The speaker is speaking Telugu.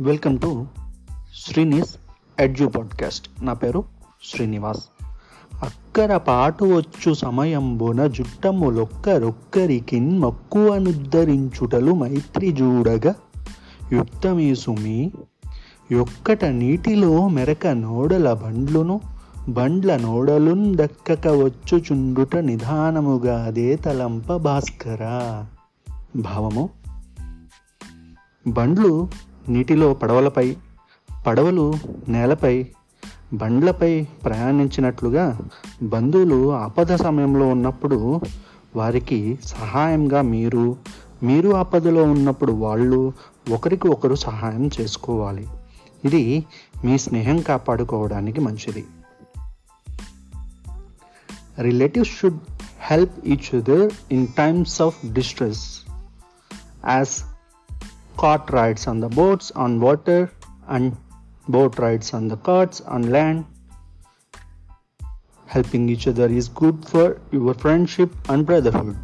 Welcome to Srini's edge podcast. నా పేరు శ్రీనివాస్. అక్కర పాటు వచ్చు సమయంబున జుట్టములొక్కరొక్కరికిన్ మక్కువనుద్ధరించుటలు మైత్రి జూడగా యుక్తమే సుమి యొక్కట నీటిలో మెరక నోడల బండ్లును బండ్ల నోడలున్ దక్కక వచ్చుచుండుట నిదానముగాదే తలంప భాస్కర. భావము? బండ్లు నీటిలో పడవలపై పడవలు నేలపై బండ్లపై ప్రయాణించినట్లుగా బంధువులు ఆపద సమయంలో ఉన్నప్పుడు వారికి సహాయంగా మీరు మీరు ఆపదలో ఉన్నప్పుడు వాళ్ళు ఒకరికి ఒకరు సహాయం చేసుకోవాలి. ఇది మీ స్నేహం కాపాడుకోవడానికి మంచిది. Relatives should help each other in times of distress as cart rides on the boats on water and boat rides on the carts on land. Helping each other is good for your friendship and brotherhood.